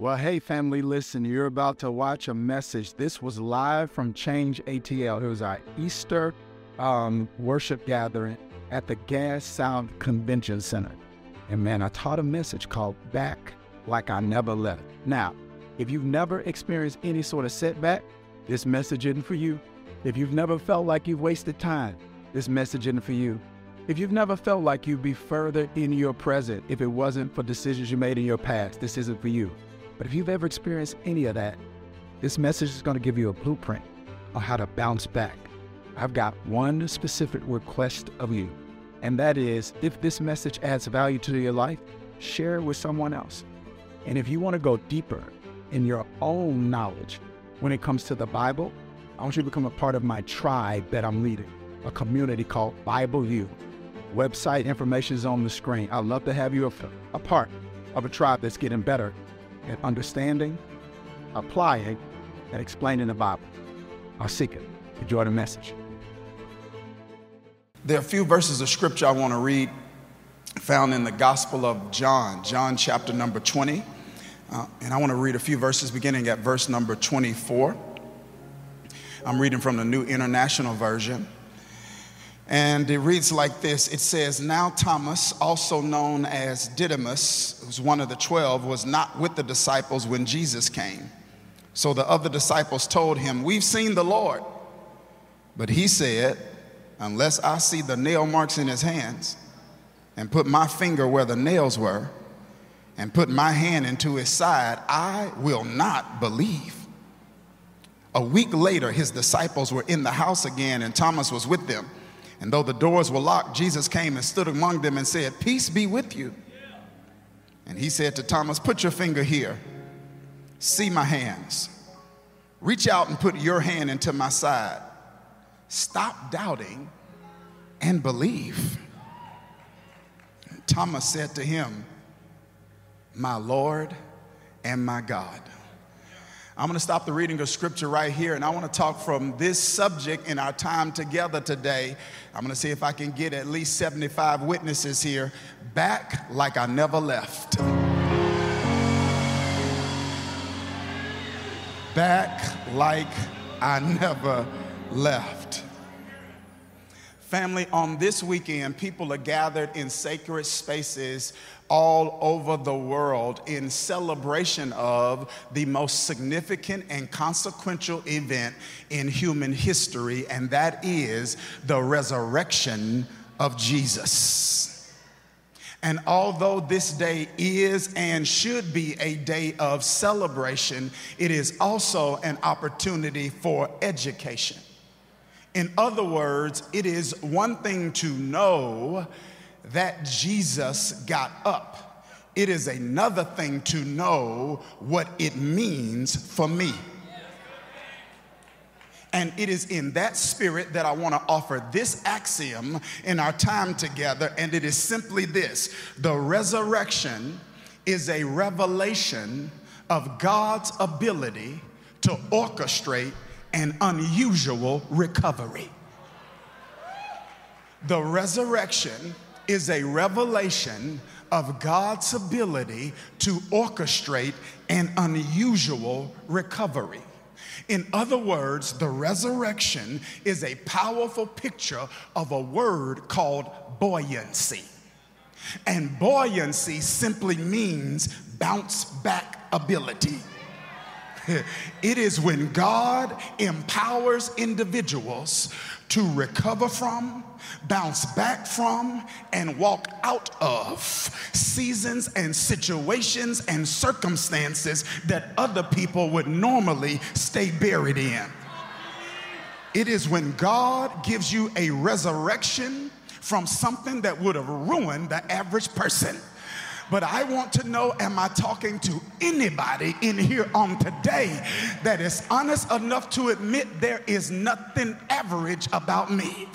Well, hey, family, listen, you're about to watch a message. This was live from Change ATL. It was our Easter um, worship gathering at the Gas South Convention Center. And man, I taught a message called Back Like I Never Left. Now, if you've never experienced any sort of setback, this message isn't for you. If you've never felt like you've wasted time, this message isn't for you. If you've never felt like you'd be further in your present if it wasn't for decisions you made in your past, this isn't for you. But if you've ever experienced any of that, this message is going to give you a blueprint on how to bounce back. I've got one specific request of you, and that is if this message adds value to your life, share it with someone else. And if you want to go deeper in your own knowledge when it comes to the Bible, I want you to become a part of my tribe that I'm leading, a community called Bible View. Website information is on the screen. I'd love to have you a, a part of a tribe that's getting better at understanding, applying, and explaining the Bible. I'll seek it. Enjoy the message. There are a few verses of scripture I want to read found in the Gospel of John, John chapter number 20. Uh, and I want to read a few verses beginning at verse number 24. I'm reading from the New International Version. And it reads like this It says, Now Thomas, also known as Didymus, who's one of the twelve, was not with the disciples when Jesus came. So the other disciples told him, We've seen the Lord. But he said, Unless I see the nail marks in his hands, and put my finger where the nails were, and put my hand into his side, I will not believe. A week later, his disciples were in the house again, and Thomas was with them. And though the doors were locked, Jesus came and stood among them and said, Peace be with you. And he said to Thomas, Put your finger here. See my hands. Reach out and put your hand into my side. Stop doubting and believe. And Thomas said to him, My Lord and my God. I'm going to stop the reading of scripture right here, and I want to talk from this subject in our time together today. I'm going to see if I can get at least 75 witnesses here back like I never left. Back like I never left. Family, on this weekend, people are gathered in sacred spaces all over the world in celebration of the most significant and consequential event in human history, and that is the resurrection of Jesus. And although this day is and should be a day of celebration, it is also an opportunity for education. In other words, it is one thing to know that Jesus got up, it is another thing to know what it means for me. And it is in that spirit that I want to offer this axiom in our time together. And it is simply this the resurrection is a revelation of God's ability to orchestrate an unusual recovery. The resurrection is a revelation of God's ability to orchestrate an unusual recovery. In other words, the resurrection is a powerful picture of a word called buoyancy. And buoyancy simply means bounce back ability. It is when God empowers individuals to recover from, bounce back from, and walk out of seasons and situations and circumstances that other people would normally stay buried in. It is when God gives you a resurrection from something that would have ruined the average person. But I want to know am I talking to anybody in here on today that is honest enough to admit there is nothing average about me?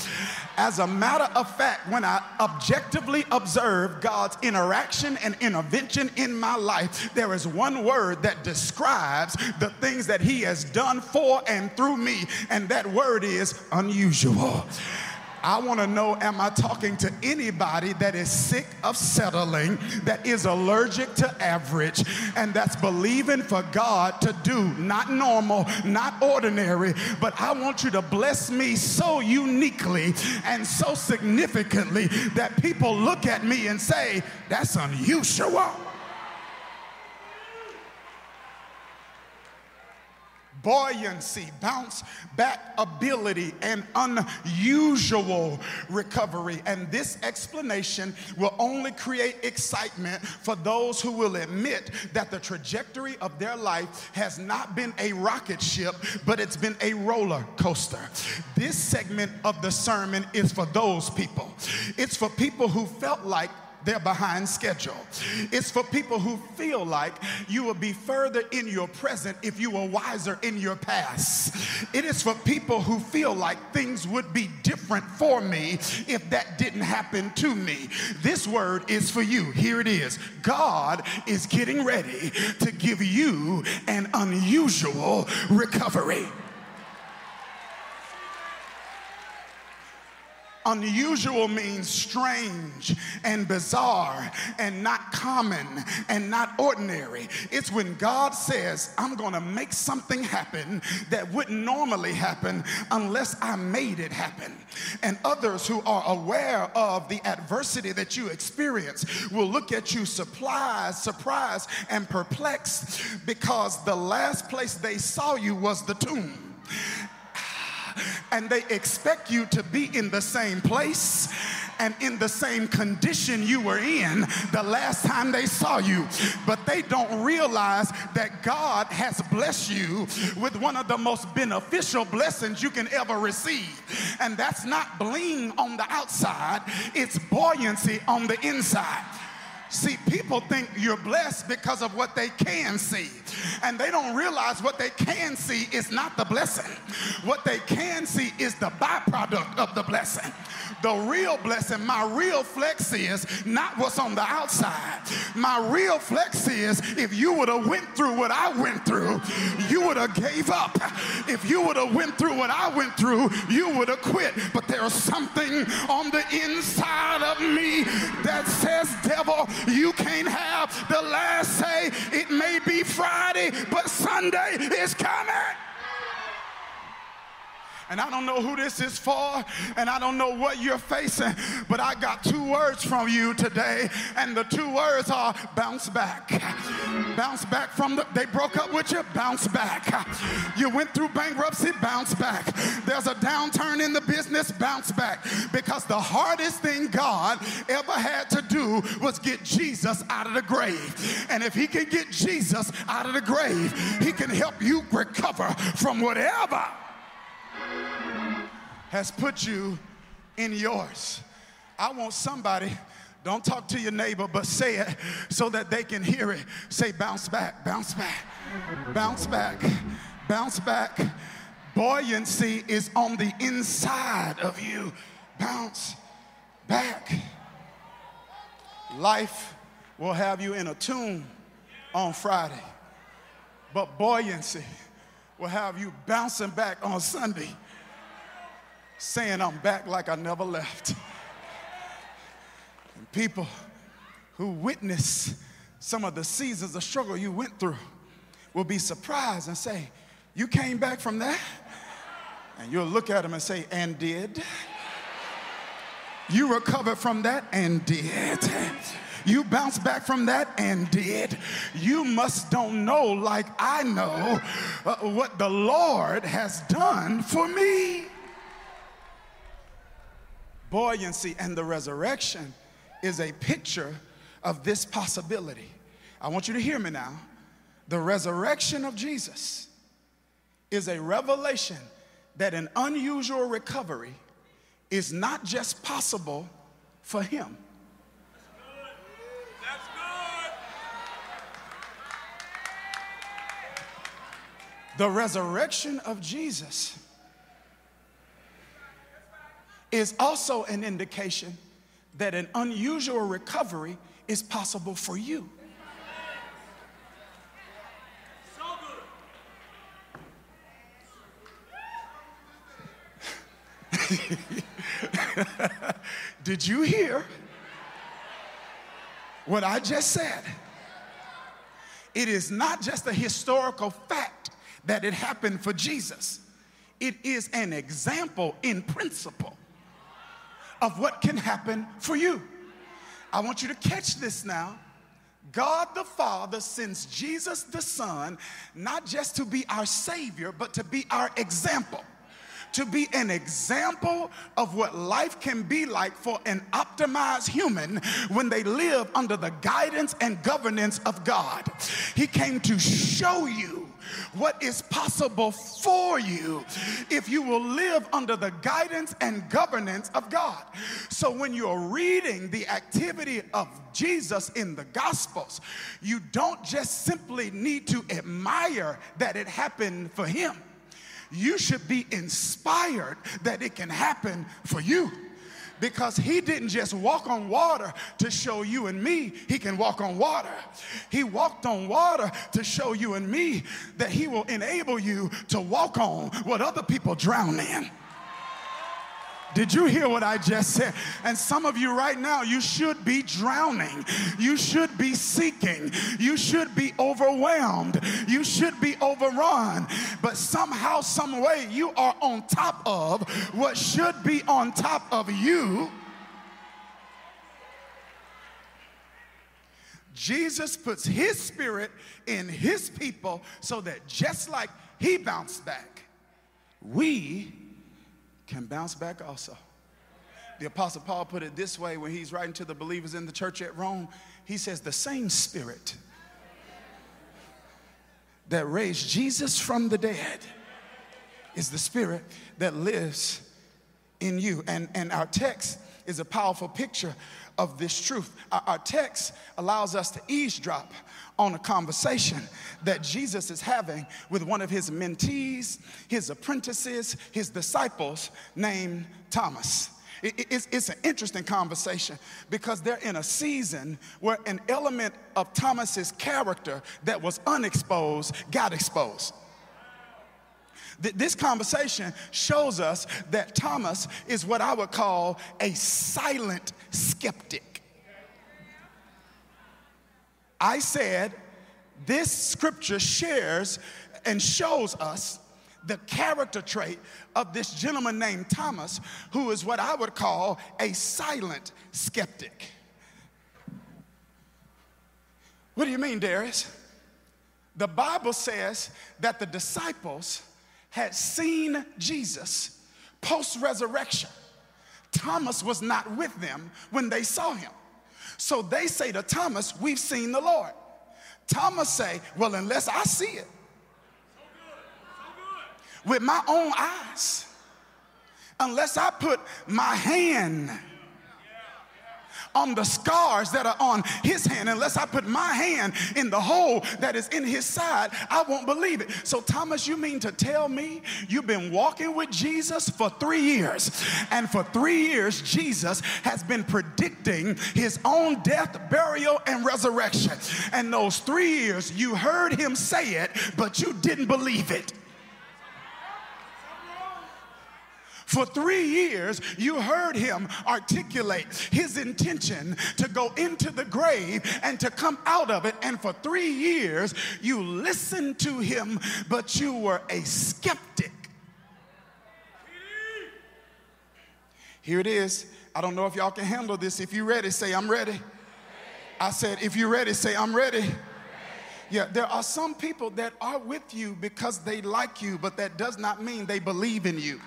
As a matter of fact, when I objectively observe God's interaction and intervention in my life, there is one word that describes the things that He has done for and through me, and that word is unusual. I want to know am I talking to anybody that is sick of settling, that is allergic to average, and that's believing for God to do not normal, not ordinary, but I want you to bless me so uniquely and so significantly that people look at me and say, That's unusual. Buoyancy, bounce back ability, and unusual recovery. And this explanation will only create excitement for those who will admit that the trajectory of their life has not been a rocket ship, but it's been a roller coaster. This segment of the sermon is for those people. It's for people who felt like they're behind schedule. It's for people who feel like you will be further in your present if you were wiser in your past. It is for people who feel like things would be different for me if that didn't happen to me. This word is for you. Here it is God is getting ready to give you an unusual recovery. Unusual means strange and bizarre and not common and not ordinary. It's when God says, I'm going to make something happen that wouldn't normally happen unless I made it happen. And others who are aware of the adversity that you experience will look at you surprised, surprised, and perplexed because the last place they saw you was the tomb and they expect you to be in the same place and in the same condition you were in the last time they saw you. But they don't realize that God has blessed you with one of the most beneficial blessings you can ever receive. And that's not bling on the outside, it's buoyancy on the inside. See, people think you're blessed because of what they can see. And they don't realize what they can see is not the blessing. What they can see is the byproduct of the blessing. The real blessing, my real flex is not what's on the outside. My real flex is if you would have went through what I went through, you would have gave up. If you would have went through what I went through, you would have quit. But there's something on the inside of me that says, devil, you can't have the last say. It may be Friday, but Sunday is coming. And I don't know who this is for, and I don't know what you're facing, but I got two words from you today, and the two words are bounce back. Bounce back from the, they broke up with you, bounce back. You went through bankruptcy, bounce back. There's a downturn in the business, bounce back. Because the hardest thing God ever had to do was get Jesus out of the grave. And if He can get Jesus out of the grave, He can help you recover from whatever has put you in yours. I want somebody, don't talk to your neighbor, but say it so that they can hear it. Say, bounce back, bounce back, bounce back, bounce back. Buoyancy is on the inside of you. Bounce back. Life will have you in a tomb on Friday, but buoyancy will have you bouncing back on Sunday saying I'm back like I never left. And people who witness some of the seasons of struggle you went through will be surprised and say, You came back from that? And you'll look at them and say, And did? You recovered from that and did. You bounced back from that and did. You must don't know, like I know, uh, what the Lord has done for me buoyancy and the resurrection is a picture of this possibility. I want you to hear me now. The resurrection of Jesus is a revelation that an unusual recovery is not just possible for him. The resurrection of Jesus is also an indication that an unusual recovery is possible for you. Did you hear what I just said? It is not just a historical fact that it happened for Jesus, it is an example in principle of what can happen for you. I want you to catch this now. God the Father sends Jesus the Son not just to be our Savior, but to be our example to be an example of what life can be like for an optimized human when they live under the guidance and governance of God. He came to show you what is possible for you if you will live under the guidance and governance of God. So when you're reading the activity of Jesus in the Gospels, you don't just simply need to admire that it happened for him you should be inspired that it can happen for you because he didn't just walk on water to show you and me he can walk on water. He walked on water to show you and me that he will enable you to walk on what other people drown in. Did you hear what I just said? And some of you right now, you should be drowning. You should be seeking. You should be overwhelmed. You should be overrun. But somehow, some way, you are on top of what should be on top of you. Jesus puts his spirit in his people so that just like he bounced back, we can bounce back also. The Apostle Paul put it this way when he's writing to the believers in the church at Rome. He says, The same spirit that raised Jesus from the dead is the spirit that lives in you. And, and our text is a powerful picture of this truth. Our, our text allows us to eavesdrop on a conversation that Jesus is having with one of his mentees, his apprentices, his disciples named Thomas. It's, an interesting conversation because they're in a season where an element of Thomas's character that was unexposed got exposed. This conversation shows us that Thomas is what I would call a silent skeptic. I said this scripture shares and shows us the character trait of this gentleman named Thomas, who is what I would call a silent skeptic. What do you mean, Dharius? The Bible says that the disciples had seen Jesus post resurrection. Thomas was not with them when they saw him. So they say to Thomas, We've seen the Lord. Thomas say, Well, unless I see it with my own eyes, unless I put my hand on the scars that are on his hand. Unless I put my hand in the hole that is in his side, I won't believe it. So, Thomas, you mean to tell me you've been walking with Jesus for three years, and for three years, Jesus has been predicting his own death, burial, and resurrection. And those three years, you heard him say it, but you didn't believe it. For three years, you heard him articulate his intention to go into the grave and to come out of it. And for three years, you listened to him, but you were a skeptic. Here it is. I don't know if y'all can handle this. If you're ready, say, I'm ready. I said, if you're ready, say, I'm ready. Yeah, there are some people that are with you because they like you, but that does not mean they believe in you.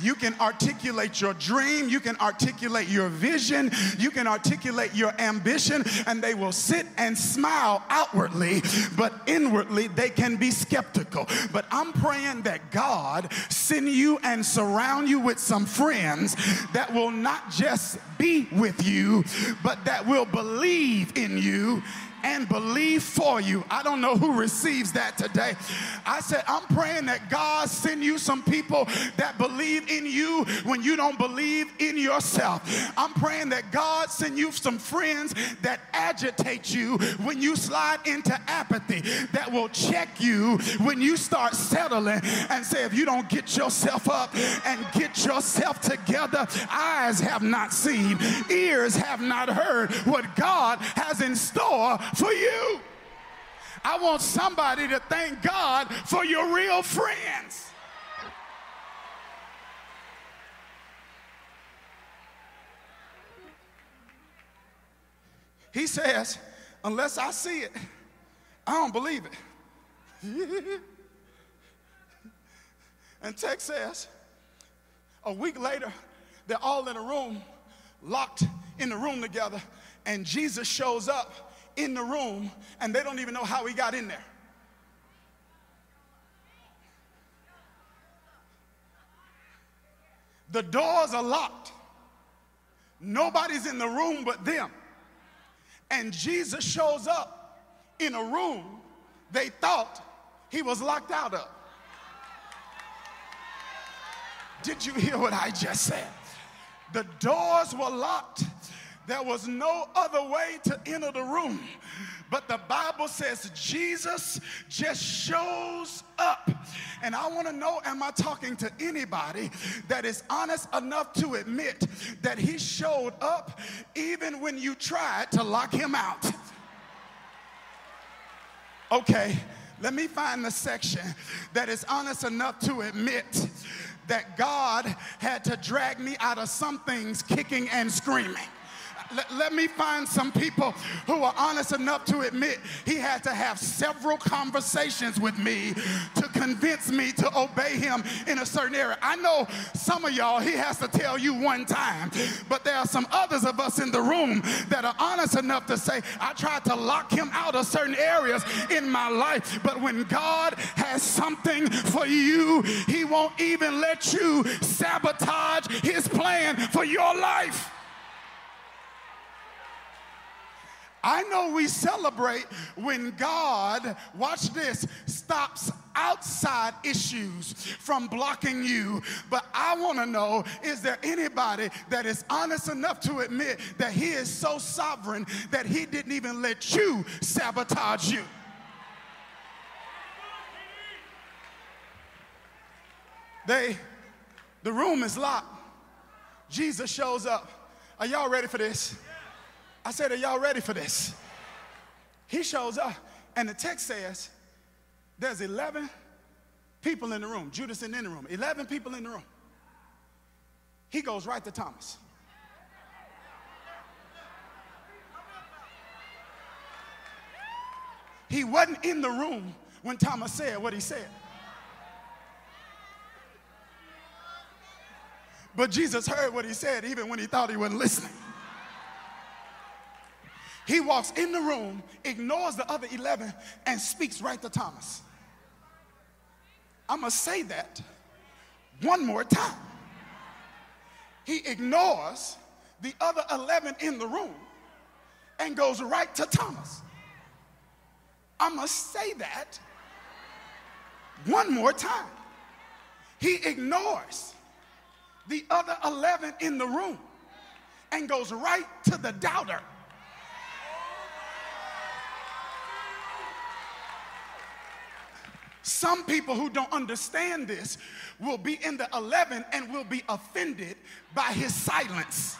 You can articulate your dream, you can articulate your vision, you can articulate your ambition, and they will sit and smile outwardly, but inwardly they can be skeptical. But I'm praying that God send you and surround you with some friends that will not just be with you, but that will believe in you and believe for you. I don't know who receives that today. I said, I'm praying that God send you some people that believe in you when you don't believe in yourself. I'm praying that God send you some friends that agitate you when you slide into apathy, that will check you when you start settling and say, if you don't get yourself up and get yourself together, eyes have not seen, ears have not heard what God has in store for you. I want somebody to thank God for your real friends. He says, unless I see it, I don't believe it. and text says, a week later, they're all in a room, locked in the room together, and Jesus shows up in the room, and they don't even know how he got in there. The doors are locked. Nobody's in the room but them. And Jesus shows up in a room they thought he was locked out of. Did you hear what I just said? The doors were locked. There was no other way to enter the room. But the Bible says Jesus just shows up. And I want to know am I talking to anybody that is honest enough to admit that he showed up even when you tried to lock him out? Okay, let me find the section that is honest enough to admit that God had to drag me out of some things kicking and screaming. Let, let, me find some people who are honest enough to admit he had to have several conversations with me to convince me to obey him in a certain area. I know some of y'all, he has to tell you one time, but there are some others of us in the room that are honest enough to say, I tried to lock him out of certain areas in my life, but when God has something for you, he won't even let you sabotage his plan for your life. I know we celebrate when God, watch this, stops outside issues from blocking you. But I want to know is there anybody that is honest enough to admit that He is so sovereign that He didn't even let you sabotage you? They, the room is locked. Jesus shows up. Are y'all ready for this? I said, Are y'all ready for this? He shows up, and the text says there's 11 people in the room. Judas in the room. 11 people in the room. He goes right to Thomas. He wasn't in the room when Thomas said what he said. But Jesus heard what he said even when he thought he wasn't listening. He walks in the room, ignores the other 11, and speaks right to Thomas. I'm going to say that one more time. He ignores the other 11 in the room and goes right to Thomas. I'm going to say that one more time. He ignores the other 11 in the room and goes right to the doubter. Some people who don't understand this will be in the 11 and will be offended by his silence.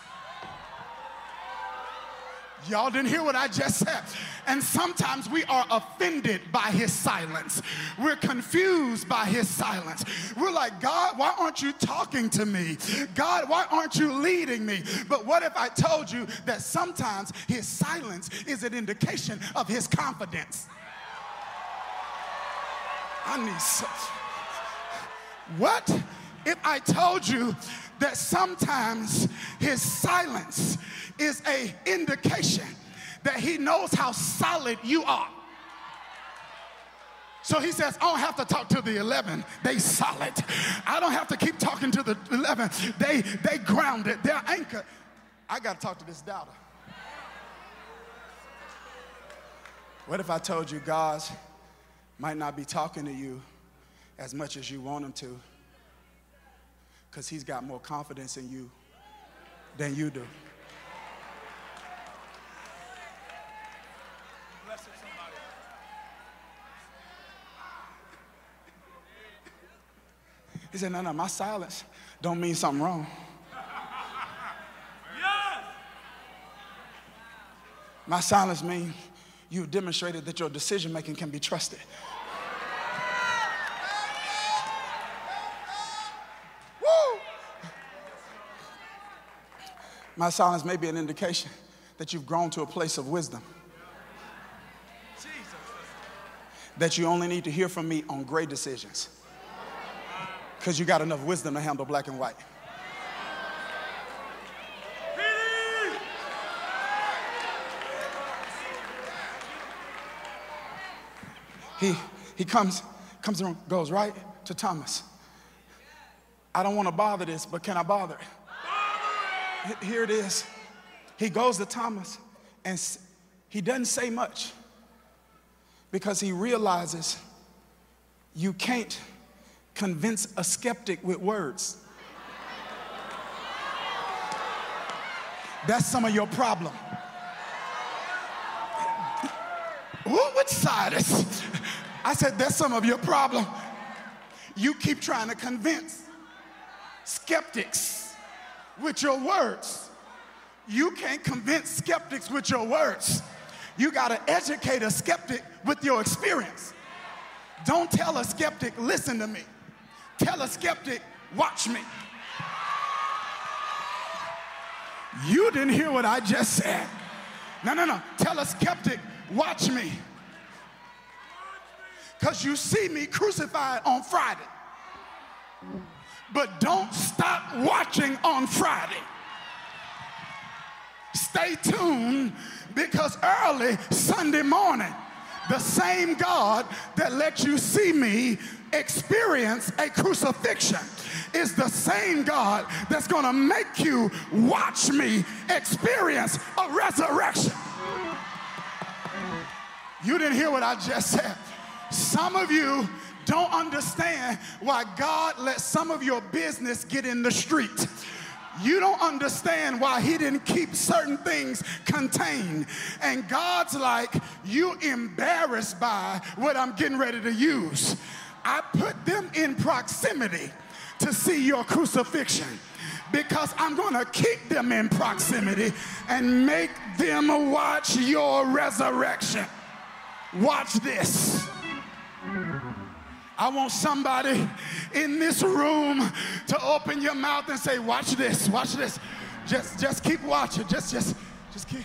Y'all didn't hear what I just said. And sometimes we are offended by his silence. We're confused by his silence. We're like, God, why aren't you talking to me? God, why aren't you leading me? But what if I told you that sometimes his silence is an indication of his confidence? I need some. What if I told you that sometimes his silence is a indication that he knows how solid you are? So he says, I don't have to talk to the 11. They solid. I don't have to keep talking to the 11. They, they grounded. They're anchored. I got to talk to this doubter. What if I told you God might not be talking to you as much as you want him to because he's got more confidence in you than you do? He said, no, no, my silence don't mean something wrong. My silence means you've demonstrated that your decision making can be trusted. Woo! My silence may be an indication that you've grown to a place of wisdom. That you only need to hear from me on great decisions because you got enough wisdom to handle black and white. He, he comes, comes and goes right to Thomas. I don't want to bother this, but can I bother it? Here it is. He goes to Thomas and he doesn't say much because he realizes you can't convince a skeptic with words. That's some of your problem. which side is? I said, that's some of your problem. You keep trying to convince skeptics with your words. You can't convince skeptics with your words. You got to educate a skeptic with your experience. Don't tell a skeptic, listen to me. Tell a skeptic, watch me. You didn't hear what I just said. No, no, no. Tell a skeptic, watch me. Because you see me crucified on Friday. But don't stop watching on Friday. Stay tuned because early Sunday morning, the same God that let you see me experience a crucifixion is the same God that's going to make you watch me experience a resurrection. You didn't hear what I just said. Some of you don't understand why God let some of your business get in the street. You don't understand why he didn't keep certain things contained. And God's like, you embarrassed by what I'm getting ready to use. I put them in proximity to see your crucifixion because I'm going to keep them in proximity and make them watch your resurrection. Watch this. I want somebody in this room to open your mouth and say, watch this, watch this. Just, just keep watching. Just, just, just keep.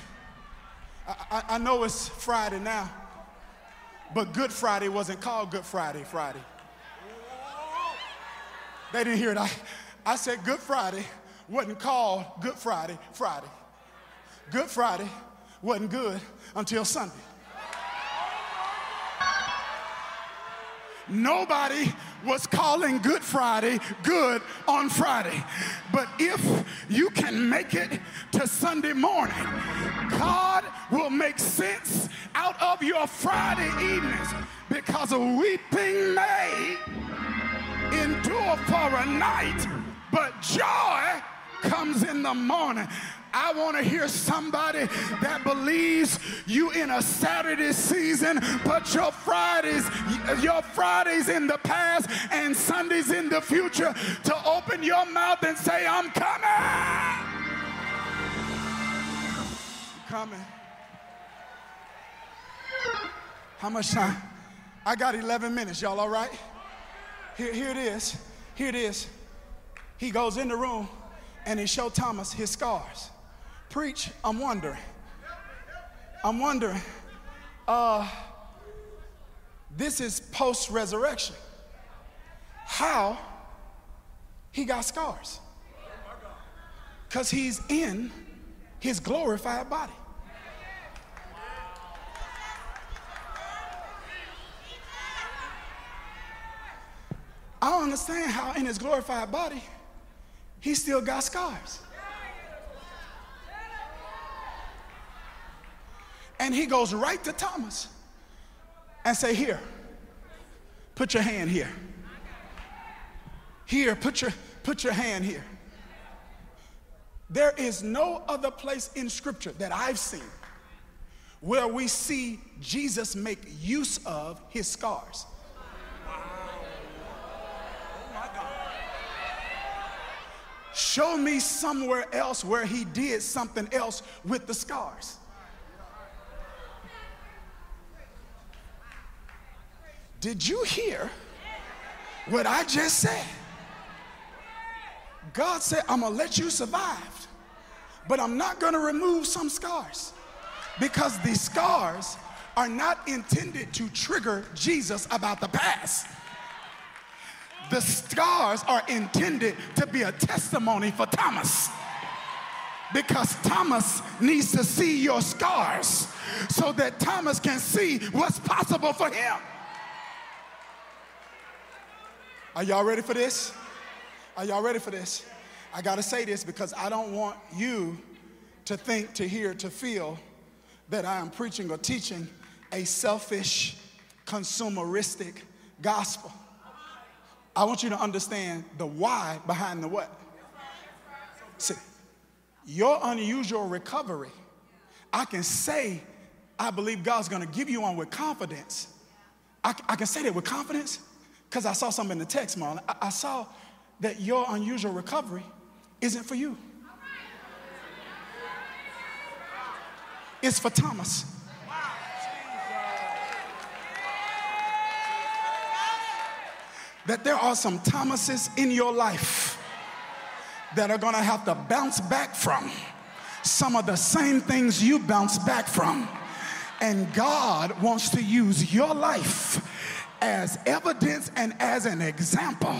I, I, I know it's Friday now, but Good Friday wasn't called Good Friday Friday. They didn't hear it. I, I said Good Friday wasn't called Good Friday Friday. Good Friday wasn't good until Sunday. Nobody was calling Good Friday good on Friday. But if you can make it to Sunday morning, God will make sense out of your Friday evenings because a weeping may endure for a night, but joy comes in the morning. I want to hear somebody that believes you in a Saturday season, but your Fridays, your Fridays in the past and Sundays in the future to open your mouth and say, I'm coming. Coming. How much time? I got 11 minutes. Y'all all right? Here, here it is. Here it is. He goes in the room and he showed Thomas his scars. Preach, I'm wondering. I'm wondering. Uh, this is post resurrection. How he got scars? Because he's in his glorified body. I don't understand how in his glorified body he still got scars. And he goes right to Thomas and say, Here, put your hand here. Here, put your, put your hand here. There is no other place in Scripture that I've seen where we see Jesus make use of his scars. Show me somewhere else where he did something else with the scars. Did you hear what I just said? God said, I'm gonna let you survive, but I'm not gonna remove some scars because these scars are not intended to trigger Jesus about the past. The scars are intended to be a testimony for Thomas because Thomas needs to see your scars so that Thomas can see what's possible for him. Are y'all ready for this? Are y'all ready for this? I got to say this because I don't want you to think, to hear, to feel that I am preaching or teaching a selfish, consumeristic gospel. I want you to understand the why behind the what. See, your unusual recovery, I can say, I believe God's gonna give you one with confidence. I, I can say that with confidence because I saw something in the text, Marlon. I, I saw that your unusual recovery isn't for you. It's for Thomas. That there are some Thomases in your life that are gonna have to bounce back from some of the same things you bounce back from. And God wants to use your life as evidence and as an example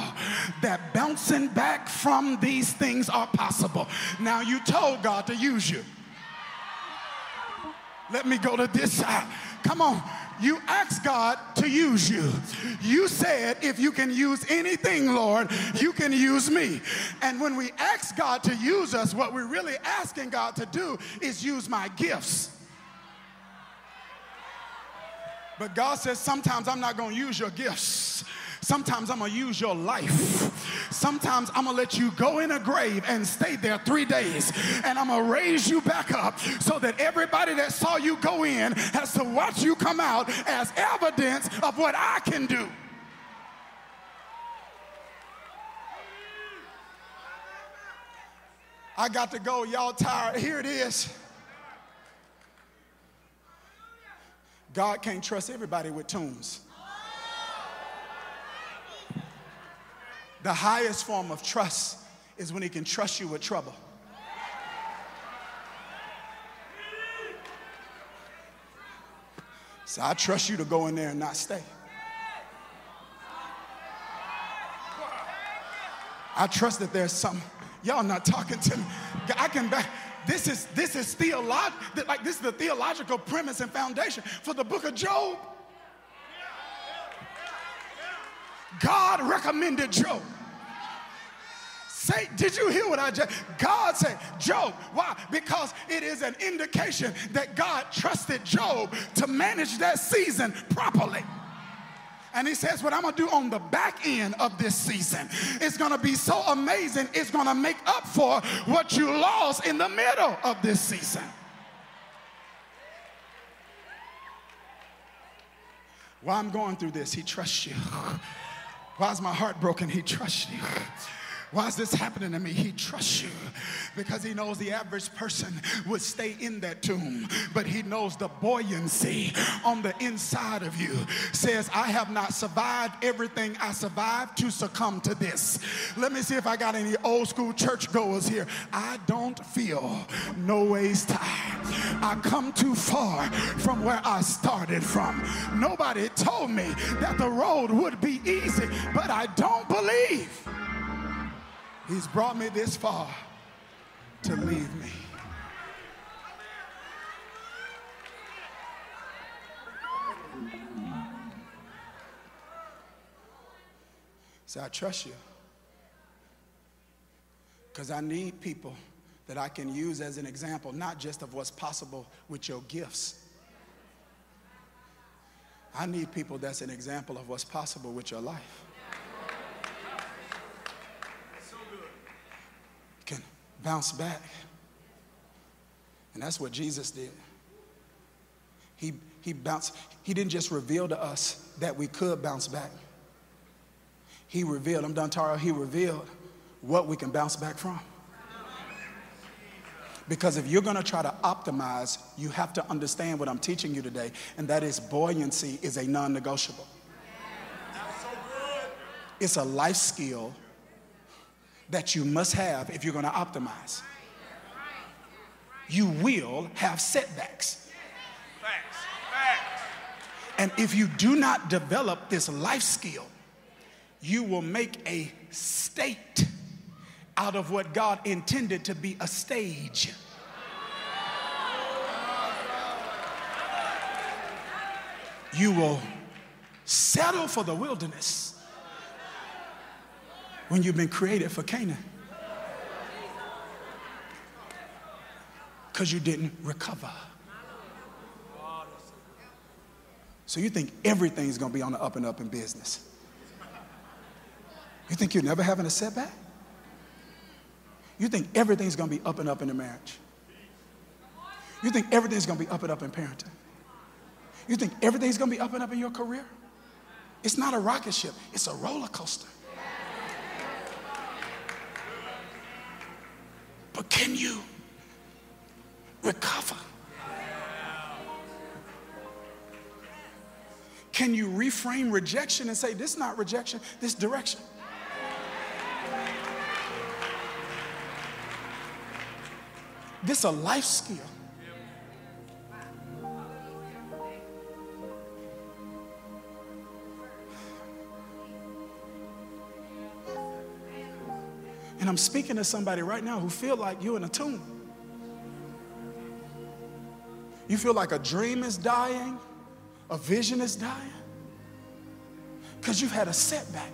that bouncing back from these things are possible. Now, you told God to use you. Let me go to this side. Come on. You asked God to use you. You said, if you can use anything, Lord, you can use me. And when we ask God to use us, what we're really asking God to do is use my gifts. But God says, sometimes I'm not going to use your gifts. Sometimes I'm gonna use your life. Sometimes I'm gonna let you go in a grave and stay there three days. And I'm gonna raise you back up so that everybody that saw you go in has to watch you come out as evidence of what I can do. I got to go. Y'all tired. Here it is. God can't trust everybody with tombs. The highest form of trust is when he can trust you with trouble. So I trust you to go in there and not stay. I trust that there's some. Y'all not talking to me. I can back. This is this is theolog like this is the theological premise and foundation for the book of Job. God recommended Job. Say, did you hear what I just? God said, Job. Why? Because it is an indication that God trusted Job to manage that season properly. And he says, What I'm gonna do on the back end of this season is gonna be so amazing, it's gonna make up for what you lost in the middle of this season. While I'm going through this, he trusts you. Why is my heart broken? He trusts you. Why is this happening to me? He trusts you because he knows the average person would stay in that tomb, but he knows the buoyancy on the inside of you says, I have not survived everything I survived to succumb to this. Let me see if I got any old school churchgoers here. I don't feel no ways tired. I come too far from where I started from. Nobody told me that the road would be easy, but I don't believe He's brought me this far to leave me. So I trust you. Because I need people that I can use as an example, not just of what's possible with your gifts, I need people that's an example of what's possible with your life. Can bounce back. And that's what Jesus did. He, he bounced, he didn't just reveal to us that we could bounce back. He revealed, I'm done, Tara, he revealed what we can bounce back from. Because if you're gonna try to optimize, you have to understand what I'm teaching you today, and that is buoyancy is a non negotiable. It's a life skill that you must have if you're gonna optimize. You will have setbacks. And if you do not develop this life skill, you will make a state out of what God intended to be a stage. You will settle for the wilderness when you've been created for Canaan. Because you didn't recover. So you think everything's gonna be on the up and up in business. You think you're never having a setback? You think everything's gonna be up and up in the marriage. You think everything's gonna be up and up in parenting. You think everything's gonna be up and up in your career? It's not a rocket ship, it's a roller coaster. But can you recover? Can you reframe rejection and say, this is not rejection, this direction? This is a life skill. And I'm speaking to somebody right now who feel like you're in a tomb. You feel like a dream is dying, a vision is dying, because you've had a setback.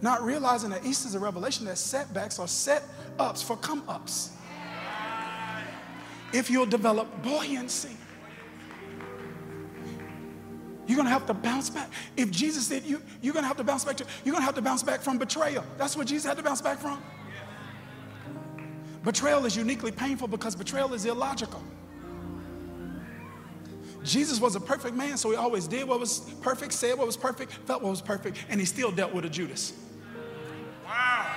Not realizing that Easter is a revelation that setbacks are set ups for come ups if you'll develop buoyancy. You're gonna have to bounce back. If Jesus said you, you're gonna have to bounce back to, you're gonna have to bounce back from betrayal. That's what Jesus had to bounce back from. Betrayal is uniquely painful because betrayal is illogical. Jesus was a perfect man, so he always did what was perfect, said what was perfect, felt what was perfect, and he still dealt with a Judas. Wow.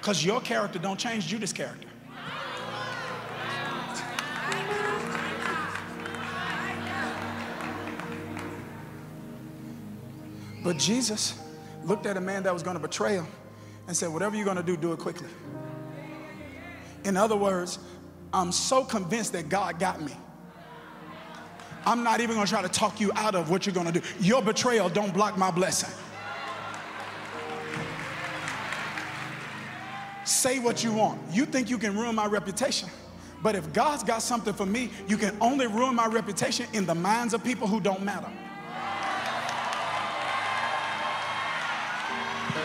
Because your character don't change Judas' character. But Jesus looked at a man that was going to betray him and said, Whatever you're going to do, do it quickly. In other words, I'm so convinced that God got me. I'm not even going to try to talk you out of what you're going to do. Your betrayal don't block my blessing. Say what you want. You think you can ruin my reputation. But if God's got something for me, you can only ruin my reputation in the minds of people who don't matter.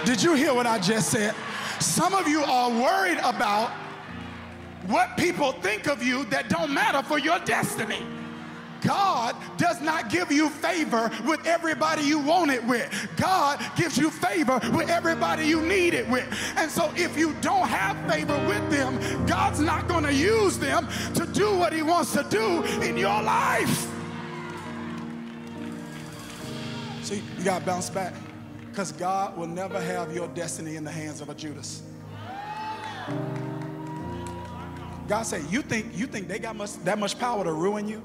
Did you hear what I just said? Some of you are worried about what people think of you that don't matter for your destiny. God does not give you favor with everybody you want it with. God gives you favor with everybody you need it with. And so if you don't have favor with them, God's not going to use them to do what he wants to do in your life. See, you got to bounce back. Because God will never have your destiny in the hands of a Judas. God said, you think, you think they got much, that much power to ruin you?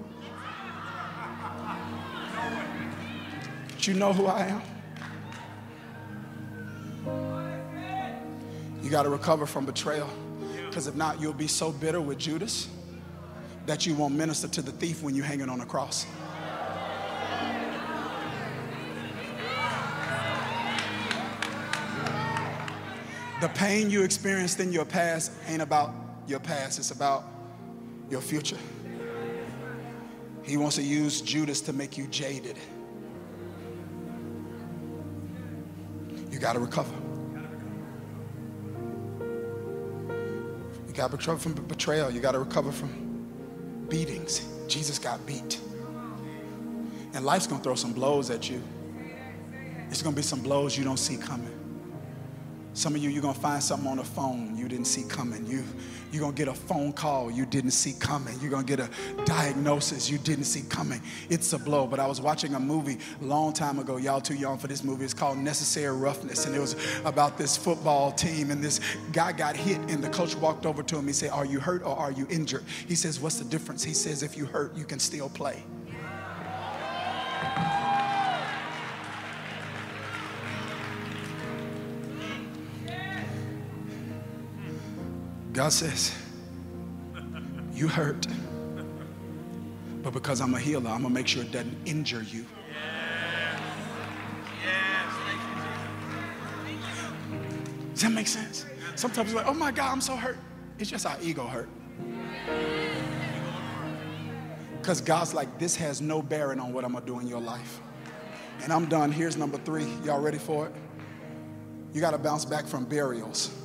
But you know who I am? You got to recover from betrayal. Because if not, you'll be so bitter with Judas that you won't minister to the thief when you're hanging on a cross. The pain you experienced in your past ain't about your past, it's about your future. He wants to use Judas to make you jaded. You got to recover. You got to recover from betrayal. You got to recover from beatings. Jesus got beat. And life's gonna throw some blows at you. It's gonna be some blows you don't see coming. Some of you, you're gonna find something on the phone you didn't see coming. You, you're gonna get a phone call you didn't see coming. You're gonna get a diagnosis you didn't see coming. It's a blow. But I was watching a movie a long time ago. Y'all too young for this movie. It's called Necessary Roughness. And it was about this football team. And this guy got hit, and the coach walked over to him. He said, Are you hurt or are you injured? He says, What's the difference? He says, If you hurt, you can still play. God says, You hurt. But because I'm a healer, I'm to make sure it doesn't injure you. Does that make sense? Sometimes we're like, oh my God, I'm so hurt. It's just our ego hurt. Because God's like, this has no bearing on what I'm to do in your life. And I'm done. Here's number three. Y'all ready for it? You got to bounce back from burials.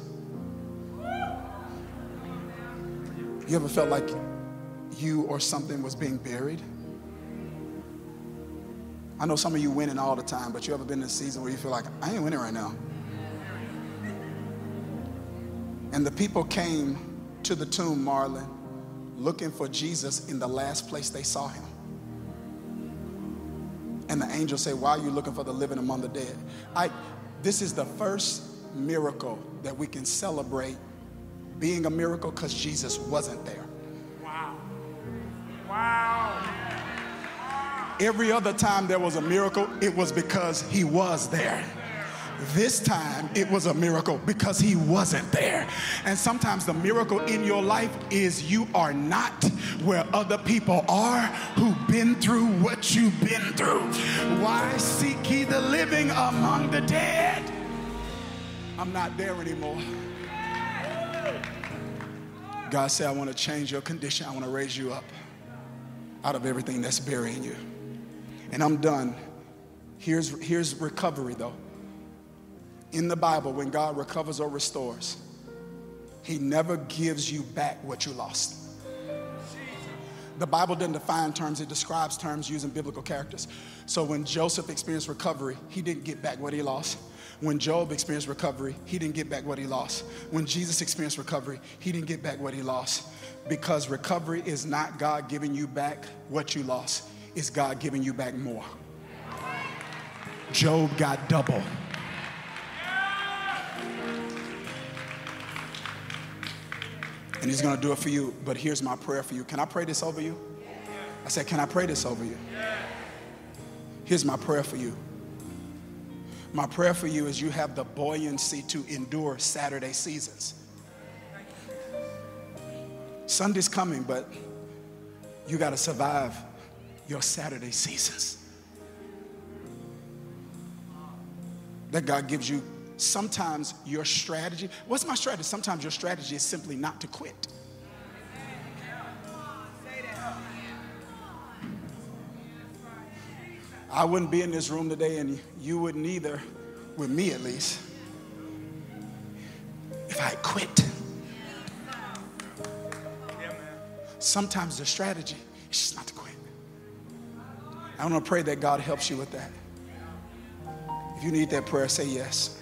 You ever felt like you or something was being buried? I know some of you winning all the time, but you ever been in a season where you feel like, I ain't winning right now? And the people came to the tomb, Marlon, looking for Jesus in the last place they saw him. And the angel said, Why are you looking for the living among the dead? I, this is the first miracle that we can celebrate being a miracle because Jesus wasn't there. Wow. Wow. Every other time there was a miracle, it was because he was there. This time it was a miracle because he wasn't there. And sometimes the miracle in your life is you are not where other people are who've been through what you've been through. Why seek ye the living among the dead? I'm not there anymore. God said, I want to change your condition. I want to raise you up out of everything that's burying you. And I'm done. Here's, here's recovery, though. In the Bible, when God recovers or restores, He never gives you back what you lost. The Bible doesn't define terms, it describes terms using biblical characters. So when Joseph experienced recovery, he didn't get back what he lost. When Job experienced recovery, he didn't get back what he lost. When Jesus experienced recovery, he didn't get back what he lost. Because recovery is not God giving you back what you lost, it's God giving you back more. Job got double. And he's going to do it for you. But here's my prayer for you. Can I pray this over you? I said, Can I pray this over you? Here's my prayer for you. My prayer for you is you have the buoyancy to endure Saturday seasons. Sunday's coming, but you got to survive your Saturday seasons. That God gives you sometimes your strategy. What's my strategy? Sometimes your strategy is simply not to quit. I wouldn't be in this room today, and you wouldn't either, with me at least, if I quit. Sometimes the strategy is just not to quit. I want to pray that God helps you with that. If you need that prayer, say yes.